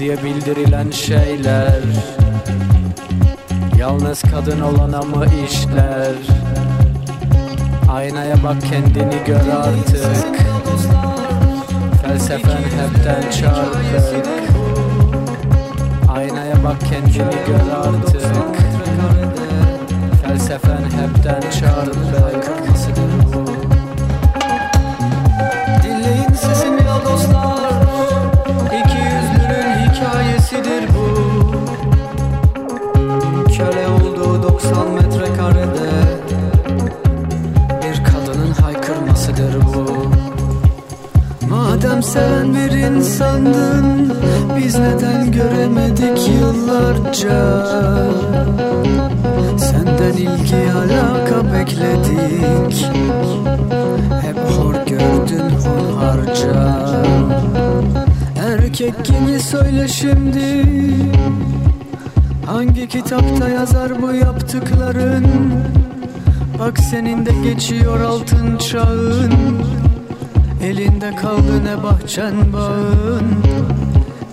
diye bildirilen şeyler. Yalnız kadın olana mı işler? Aynaya bak kendini gör artık. Felsefen hepten çarpık. Aynaya bak kendini gör artık. Felsefen hepten çarpık sen bir insandın. Biz neden göremedik yıllarca? Senden ilgi alaka bekledik. Hep hor gördün hunharca. Erkek gibi söyle şimdi. Hangi kitapta yazar bu yaptıkların? Bak senin de geçiyor altın çağın Elinde kaldı ne bahçen bağın?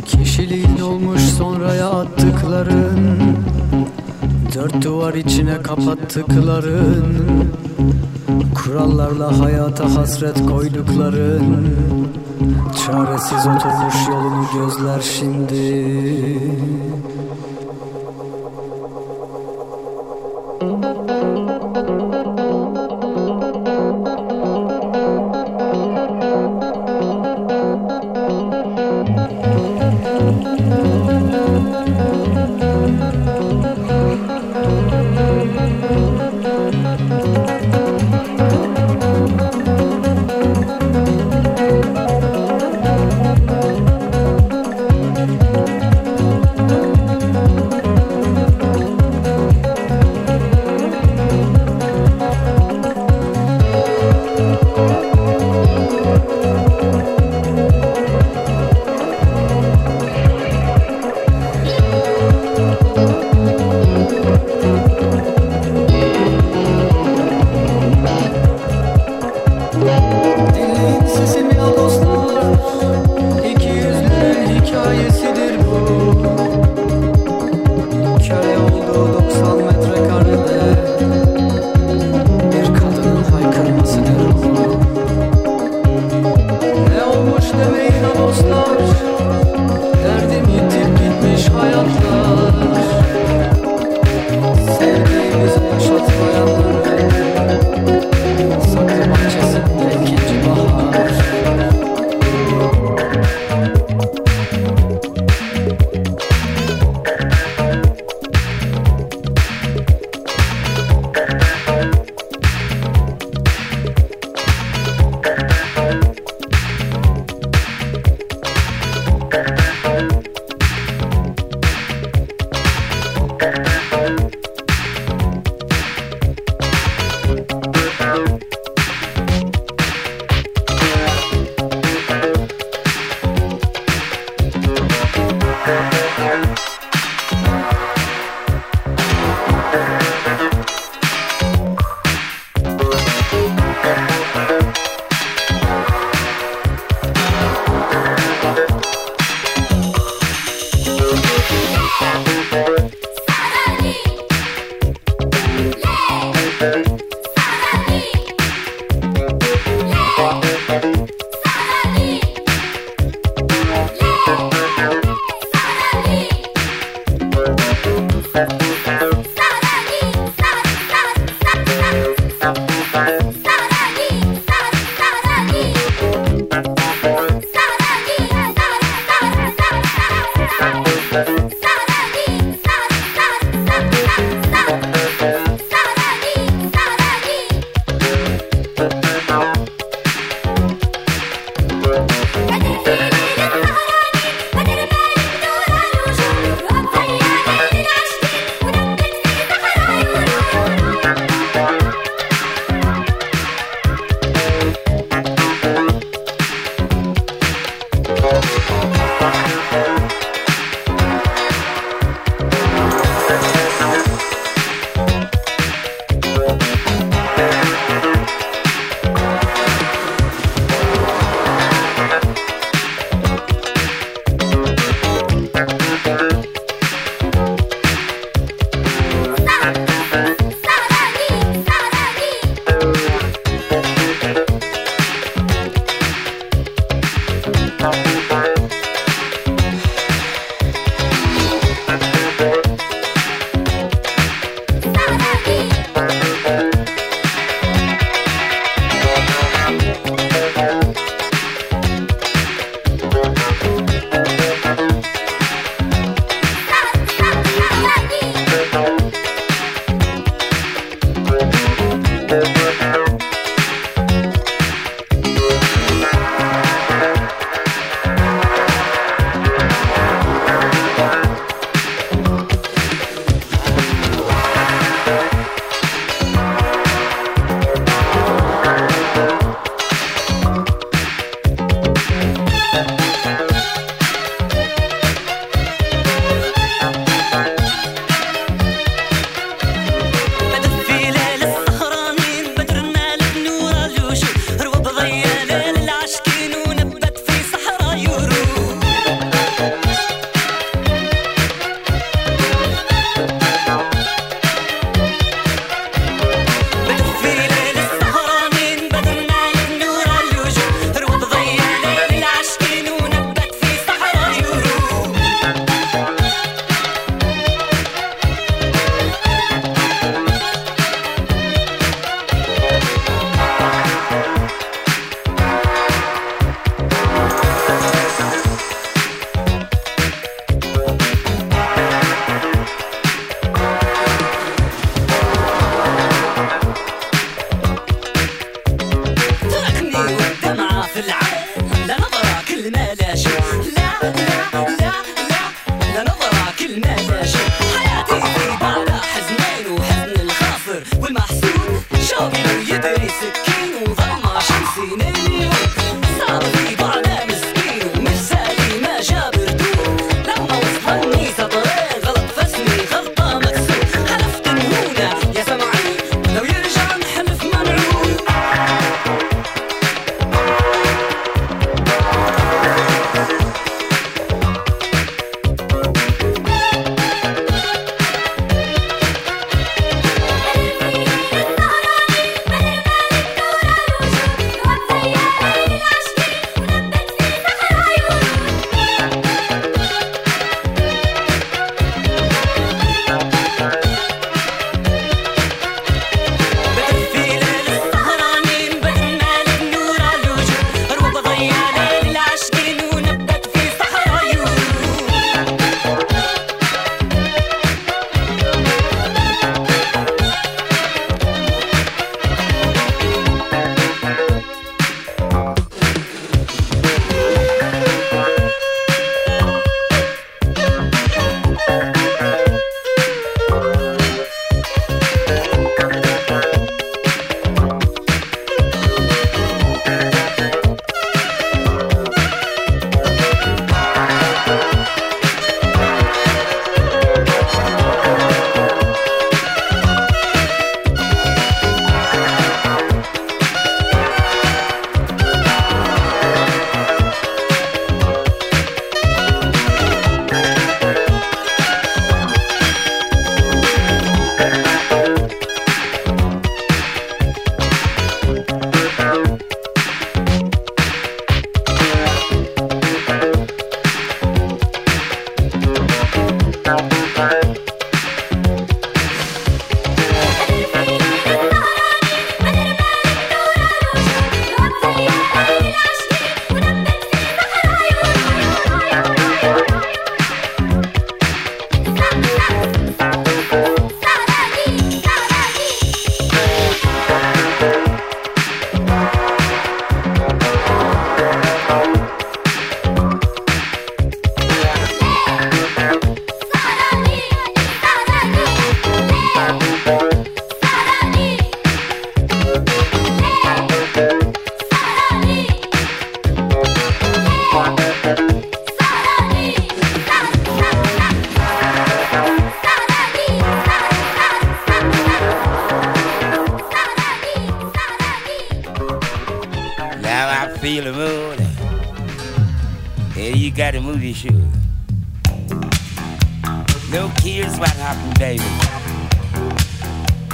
Kişiliğin olmuş sonraya attıkların. Dört duvar içine kapattıkların. Kurallarla hayata hasret koydukların. Çaresiz oturmuş yolunu gözler şimdi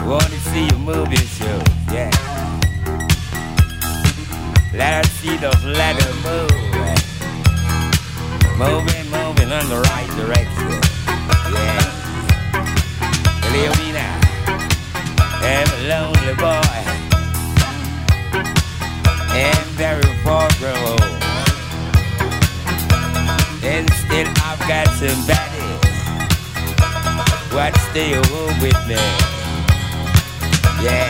Want to see a movie show, yeah. Let us see those letters move. Moving, moving in the right direction, yeah. Believe me now, I'm a lonely boy. And very far from. And still I've got somebody what stay home with me. Yeah.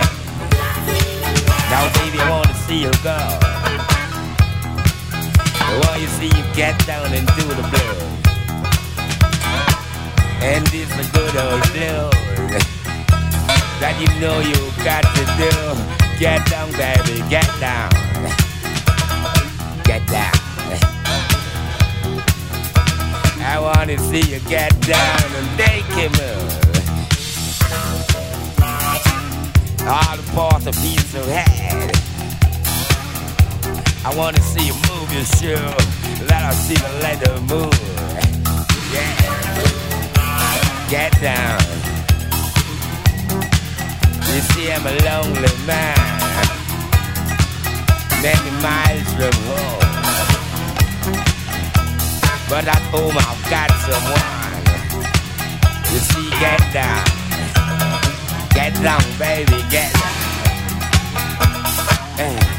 Now baby I wanna see you go. Want you see you get down and do the blues. And this the good old blues that you know you got to do. Get down, baby, get down. Get down. I wanna see you get down and make it move. All the parts of piece of head. I wanna see you move your shoe. Let us see the leather move. Yeah. Get down. You see, I'm a lonely man, many miles from home. But at home I've got someone. You see, get down, get down, baby, get down. Eh.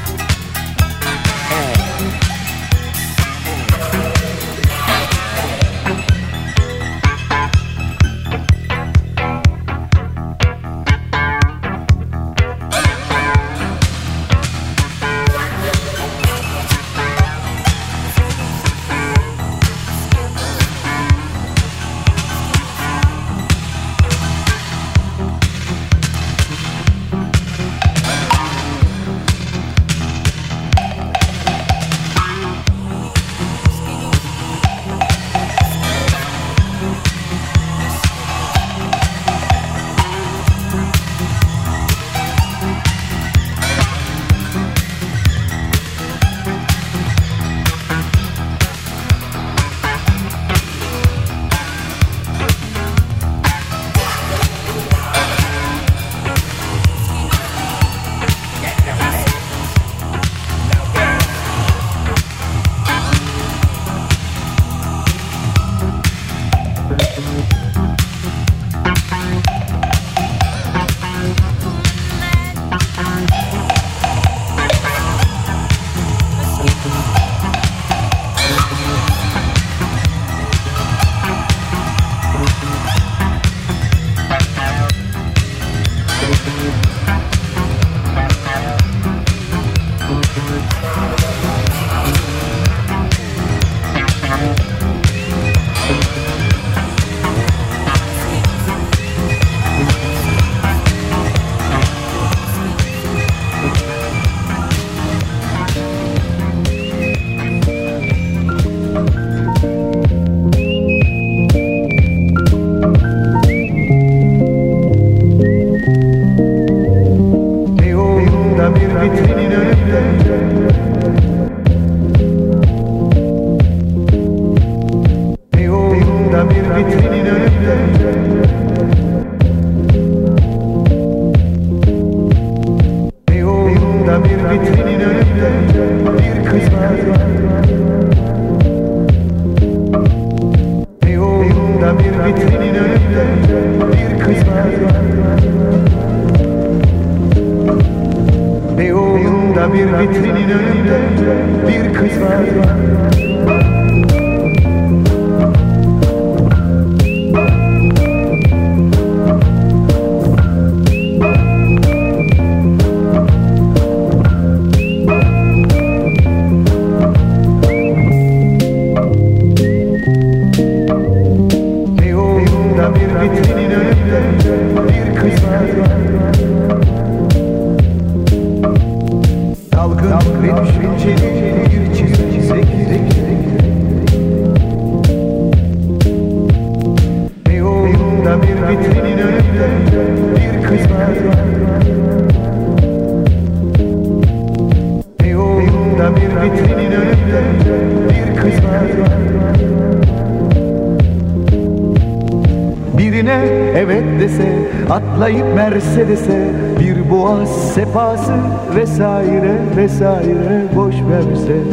Mercedes'e bir boğaz sefası Vesaire vesaire boş verse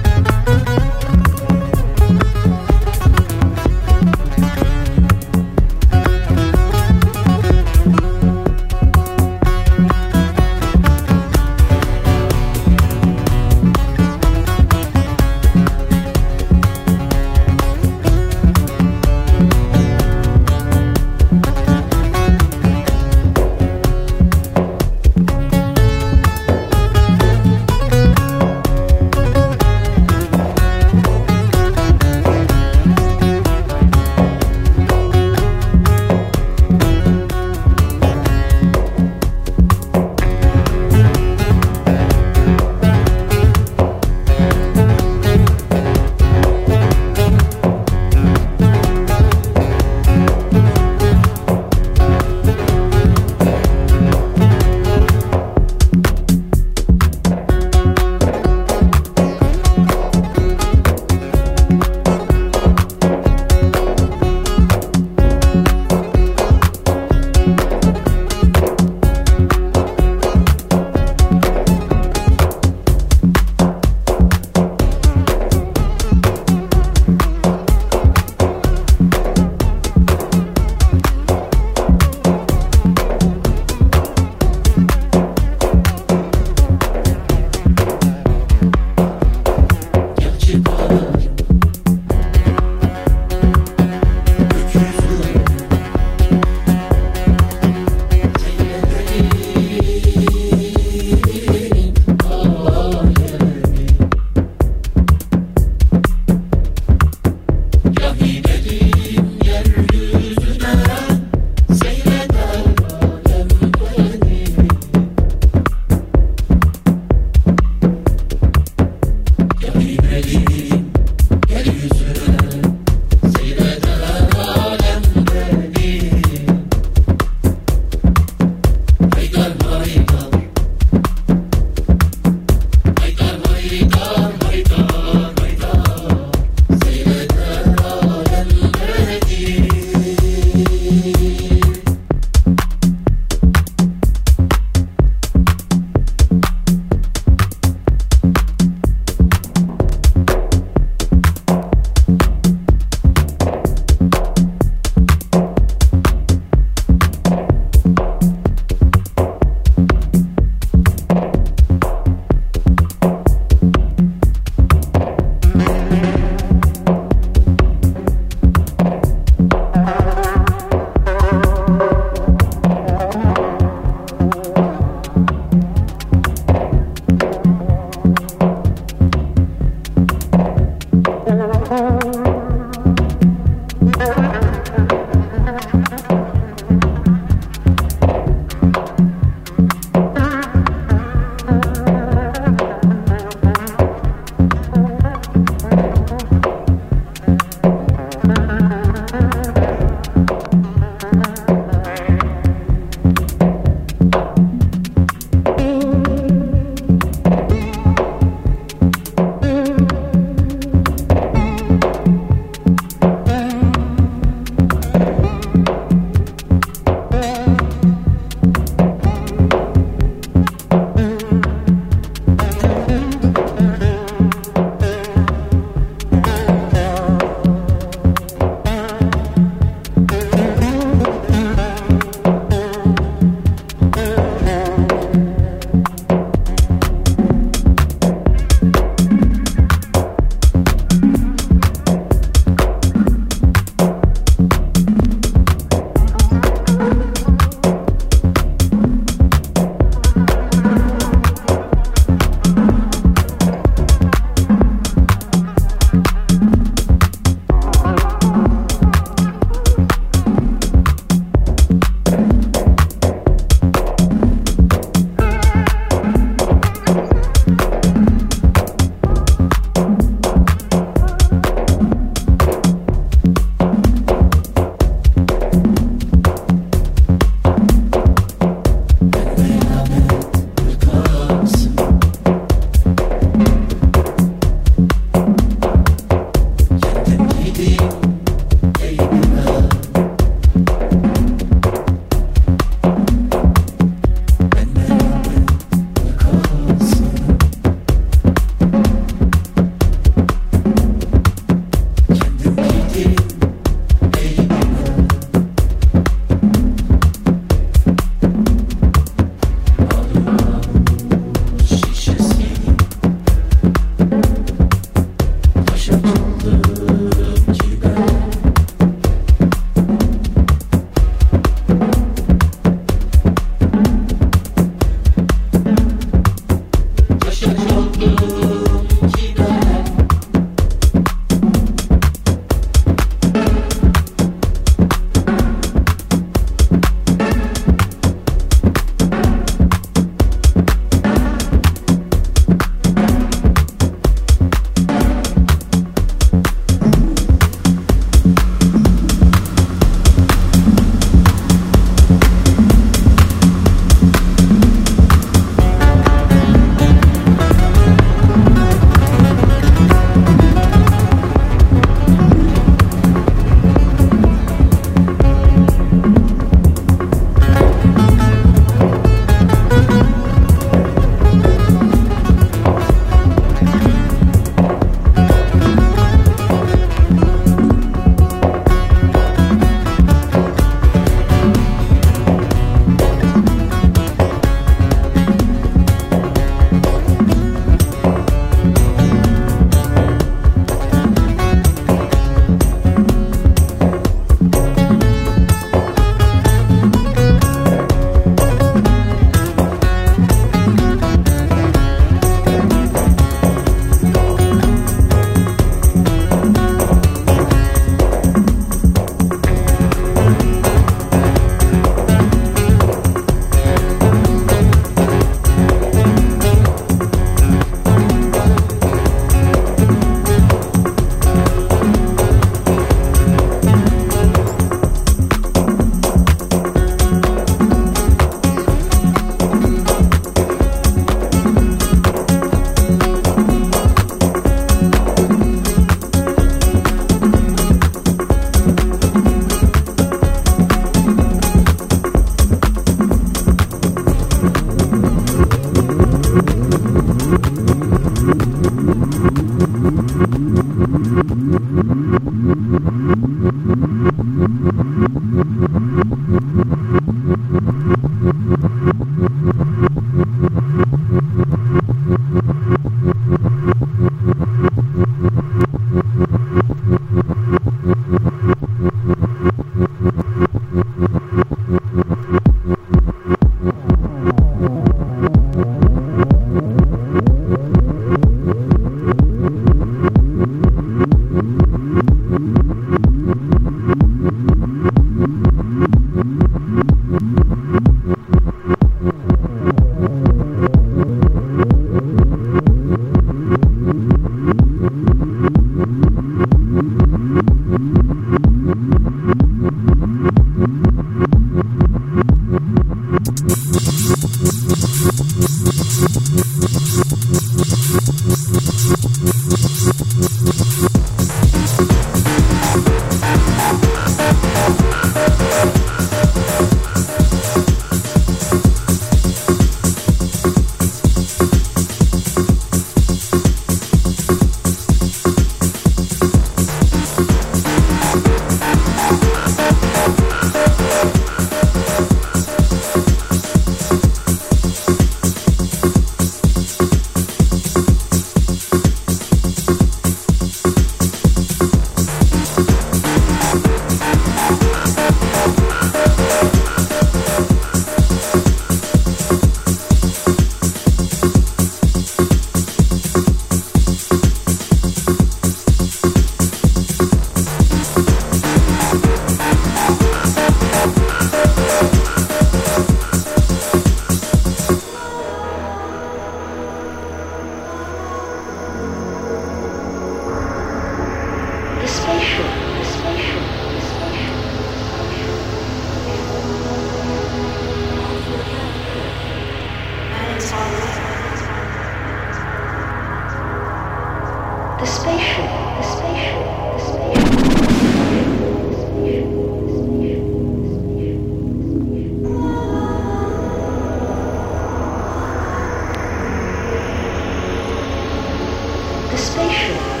spatial.